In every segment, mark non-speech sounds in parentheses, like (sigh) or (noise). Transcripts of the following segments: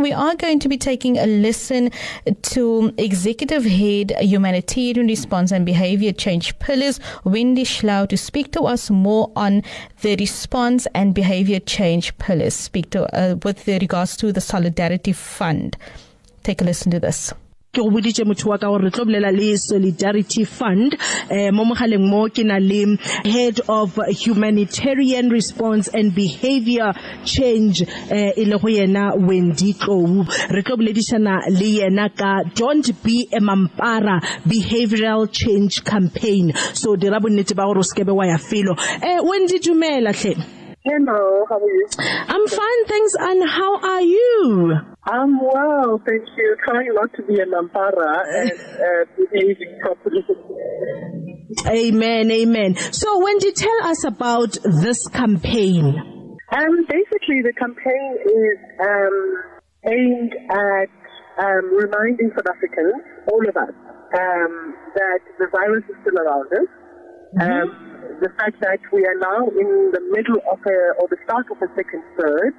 We are going to be taking a listen to Executive Head Humanitarian Response and Behavior Change Pillars, Wendy Tlou, to speak to us more on the response and behavior change pillars, speak to uh, with regards to the Solidarity Fund. Take a listen to this. Ke go boditse motho wa ka gore re tlo bolela le solidarity fund. Eh mo mogaleng mo ke na le head of humanitarian response and behavior change eh e le go yena Wendy Tlou. Re tlo boledišana le yena ka don't be a mampara behavioral change campaign. So dira bonnete ba gore o sekebe wa ya felo. Eh Wendy dumela hle Hello, how are you? I'm fine thanks and how are you I'm well, thank you. Trying not to be a mampara and (laughs) uh, behaving properly. Amen, amen. So Wendy, tell us about this campaign. Um, basically, the campaign is um, aimed at um, reminding South Africans, all of us, um, that the virus is still around us. Um, the fact that we are now in the middle of a, or the start of a second surge,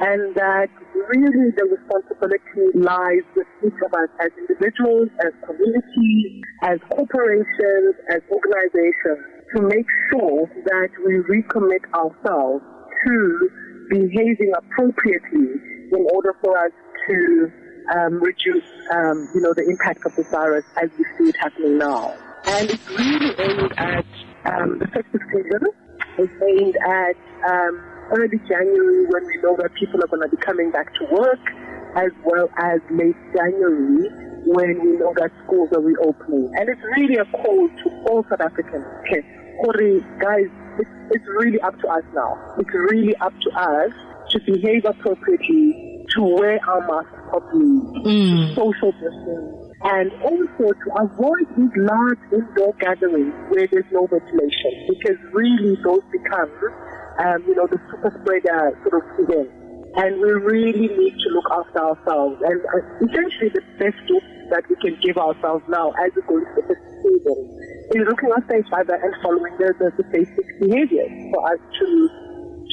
and that really the responsibility lies with each of us as individuals, as communities, as corporations, as organizations, to make sure that we recommit ourselves to behaving appropriately in order for us to um, reduce, um, you know, the impact of the virus as we see it happening now. And it's really aimed at um, the festive season. It's aimed at um, early January when we know that people are going to be coming back to work, as well as late January when we know that schools are reopening. And it's really a call to all South Africans. Okay, Corey, guys, it's, it's really up to us now. It's really up to us to behave appropriately, to wear our masks properly, to social distance, and also to avoid these large indoor gatherings where there's no ventilation, because really those become, um, you know, the super spreader sort of events. And we really need to look after ourselves. And uh, essentially the best gift that we can give ourselves now as we go into the season is looking after each other and following the, the, the basic behaviors for us to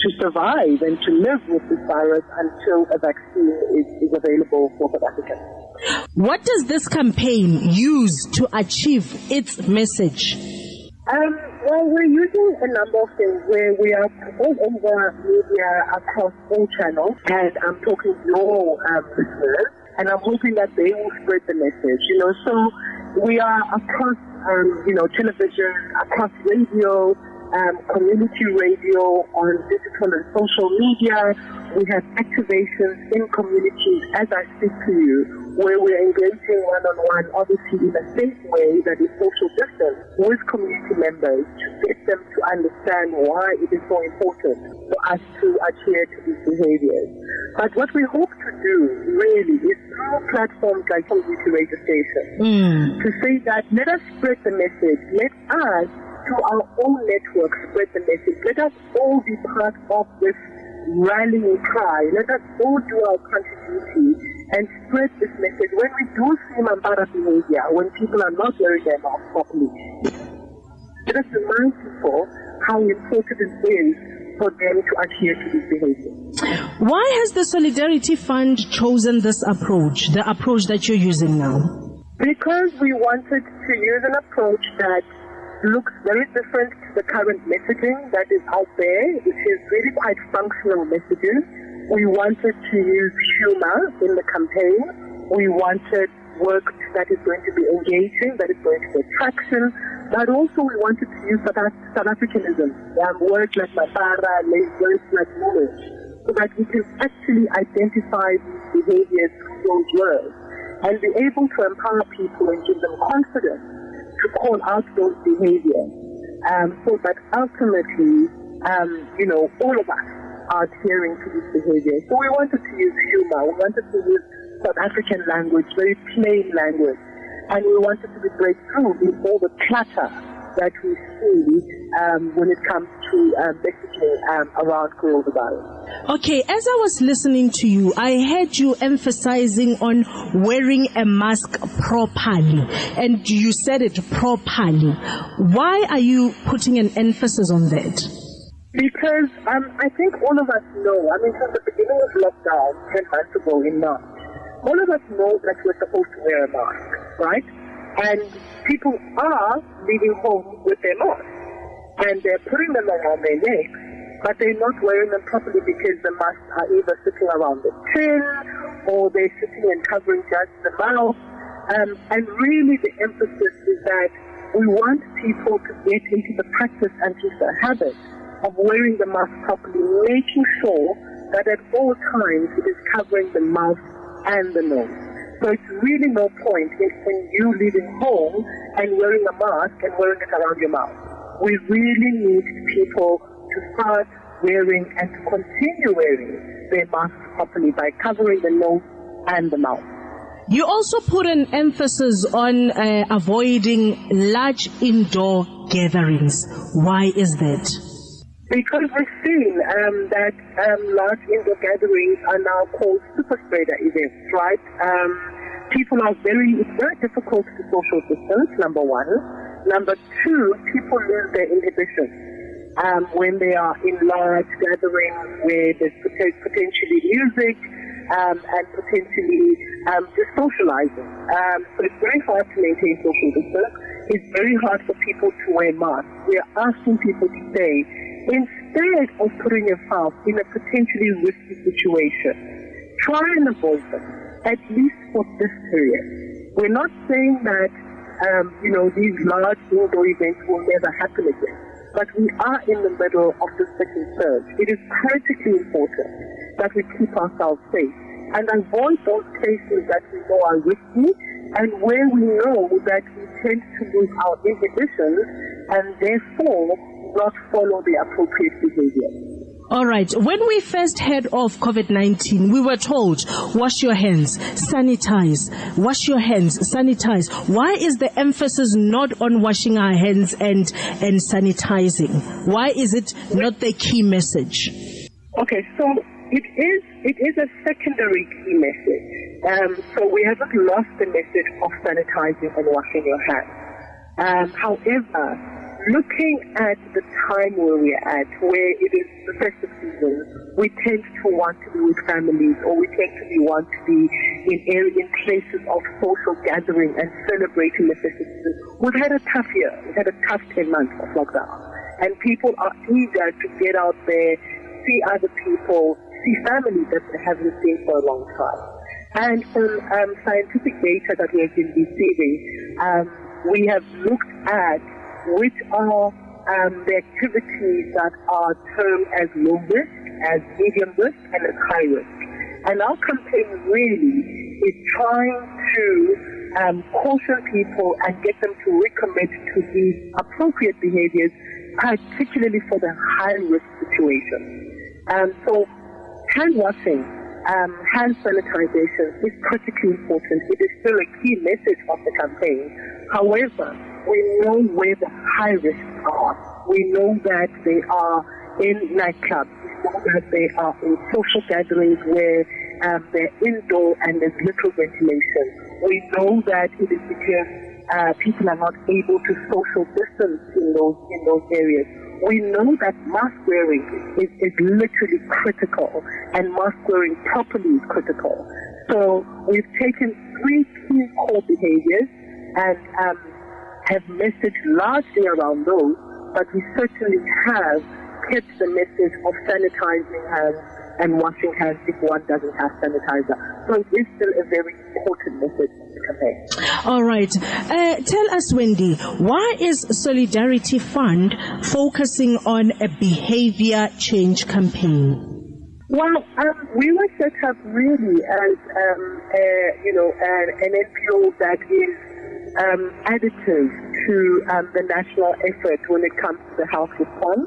to survive and to live with this virus until a vaccine is, is available for South Africans. What does this campaign use to achieve its message? Um, well, we're using a number of things where we are all over media across all channels, and I'm talking to your um, listeners, and I'm hoping that they will spread the message. You know, so we are across, um, you know, television, across radio, um, community radio, on digital and social media. We have activations in communities as I speak to you, where we're engaging one-on-one, obviously in a safe way that is social distance, with community members to get them to understand why it is so important for us to adhere to these behaviors. But what we hope to do really is through platforms like community radio stations to say that let us spread the message. Let us, through our own network, spread the message. Let us all be part of this rallying cry. Let us all do our contribution and spread this message. When we do see Mampara behavior, when people are not wearing their mask properly, let us remind people how important it is for them to adhere to this behavior. Why has the Solidarity Fund chosen this approach, the approach that you're using now? Because we wanted to use an approach that looks very different to the current messaging that is out there, which is really quite functional messages. We wanted to use humor in the campaign. We wanted work that is going to be engaging, that is going to get traction, but also we wanted to use South, South Africanism, um, words like Mampara, words like knowledge, so that we can actually identify these behaviors through those words and be able to empower people and give them confidence call out those behaviors. Um, so that ultimately, um, you know, all of us are adhering to these behaviors. So we wanted to use humor, we wanted to use South African language, very plain language, and we wanted to be breakthrough in all the clutter that we see um, when it comes to um, um, around coronavirus. Okay, as I was listening to you, I heard you emphasizing on wearing a mask properly, and you said it properly. Why are you putting an emphasis on that? Because um, I think all of us know, I mean, from the beginning of lockdown 10 months ago in March, all of us know that we're supposed to wear a mask, right? And people are leaving home with their masks. And they're putting them around their neck, but they're not wearing them properly because the masks are either sitting around the chin or they're sitting and covering just the mouth. Um, and really the emphasis is that we want people to get into the practice and into the habit of wearing the mask properly, making sure that at all times it is covering the mouth and the nose. So it's really no point in, in you leaving home and wearing a mask and wearing it around your mouth. We really need people to start wearing and to continue wearing their masks properly by covering the nose and the mouth. You also put an emphasis on uh, avoiding large indoor gatherings. Why is that? Because we've seen um, that um, large indoor gatherings are now called super spreader events, right? Um, people are very, it's very difficult to social distance, number one. Number two, people lose their inhibition um, when they are in large gatherings where there's potentially music um, and potentially um, just socializing. Um, so it's very hard to maintain social distance. It's very hard for people to wear masks. We are asking people to stay instead of putting yourself in a potentially risky situation, try and avoid them, at least for this period. We're not saying that, um, you know, these large indoor events will never happen again, but we are in the middle of the second surge. It is critically important that we keep ourselves safe and avoid those places that we know are risky and where we know that we tend to lose our inhibitions and therefore not follow the appropriate behavior. All right. When we first heard of COVID-19, we were told, wash your hands, sanitize, wash your hands, sanitize. Why is the emphasis not on washing our hands and, and sanitizing? Why is it not the key message? Okay, so it is, it is a secondary key message. Um, so we haven't lost the message of sanitizing and washing your hands. Um, however, looking at the time where we're at, where it is the festive season, we tend to want to be with families or we tend to be want to be in, in places of social gathering and celebrating the festive season. We've had a tough year. We've had a tough 10 months of lockdown. And people are eager to get out there, see other people, see families that they haven't seen for a long time. And from um, scientific data that we have been receiving, um, we have looked at which are um, the activities that are termed as low risk, as medium risk, and as high risk. And our campaign really is trying to um, caution people and get them to recommit to these appropriate behaviors, particularly for the high risk situation. Um, so hand washing, um, hand sanitization is critically important. It is still a key message of the campaign. However, we know where the high risks are. We know that they are in nightclubs. We know that they are in social gatherings where um, they're indoor and there's little ventilation. We know that it is because uh, people are not able to social distance in those in those areas. We know that mask wearing is, is literally critical, and mask wearing properly is critical. So we've taken three key core behaviors and um, have messaged largely around those, but we certainly have kept the message of sanitizing hands and washing hands if one doesn't have sanitizer. So it is still a very important message to campaign. All right. Uh, tell us, Wendy, why is Solidarity Fund focusing on a behavior change campaign? Well, um, we were set up really as, um, uh, you know, an, an NPO that is um, additive to um, the national effort when it comes to the health response,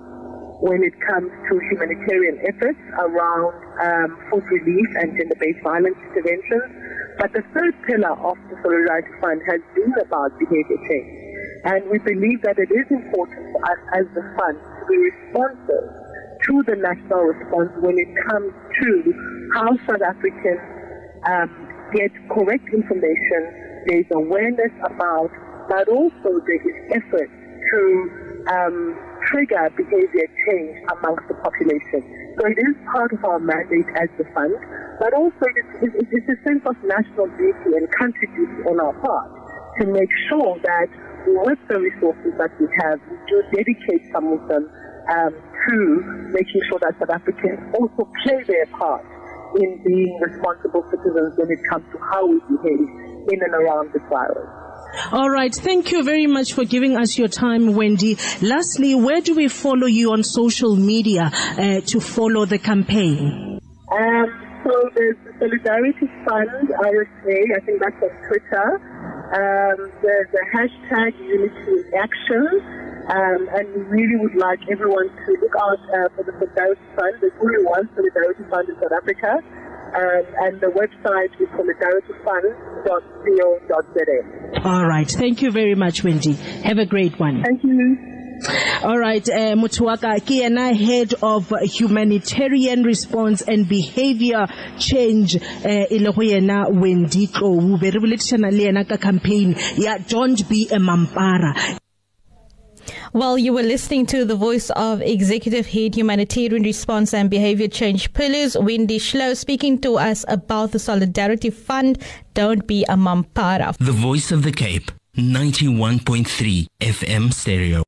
when it comes to humanitarian efforts around um, food relief and gender-based violence interventions. But the third pillar of the Solidarity Fund has been about behavior change. And we believe that it is important for us as the fund to be responsive to the national response when it comes to how South Africans um, get correct information there is awareness about, but also there is effort to um, trigger behavior change amongst the population. So it is part of our mandate as the fund, but also it's, it's a sense of national duty and country duty on our part to make sure that with the resources that we have, we do dedicate some of them um, to making sure that South Africans also play their part in being responsible citizens when it comes to how we behave in and around this virus. All right. Thank you very much for giving us your time, Wendy. Lastly, where do we follow you on social media uh, to follow the campaign? Um, so there's the Solidarity Fund, RSA, I think that's on Twitter. Um, there's the hashtag Unity in Action. Um, and we really would like everyone to look out uh, for the Solidarity Fund. There's only one Solidarity Fund in South Africa. Um, and the website is solidarityfund.co.za. All right. Thank you very much, Wendy. Have a great one. Thank you. All right, uh, Mutuaka ke yena head of humanitarian response and behavior change uh, e le go yena Wendy Tlou be re boledišana le yena ka campaign ya don't be a mampara Well, you were listening to the voice of Executive Head Humanitarian Response and Behavior Change Pillars, Wendy Tlou, speaking to us about the Solidarity Fund. Don't be a mampara. The voice of the Cape, 91.3 FM stereo.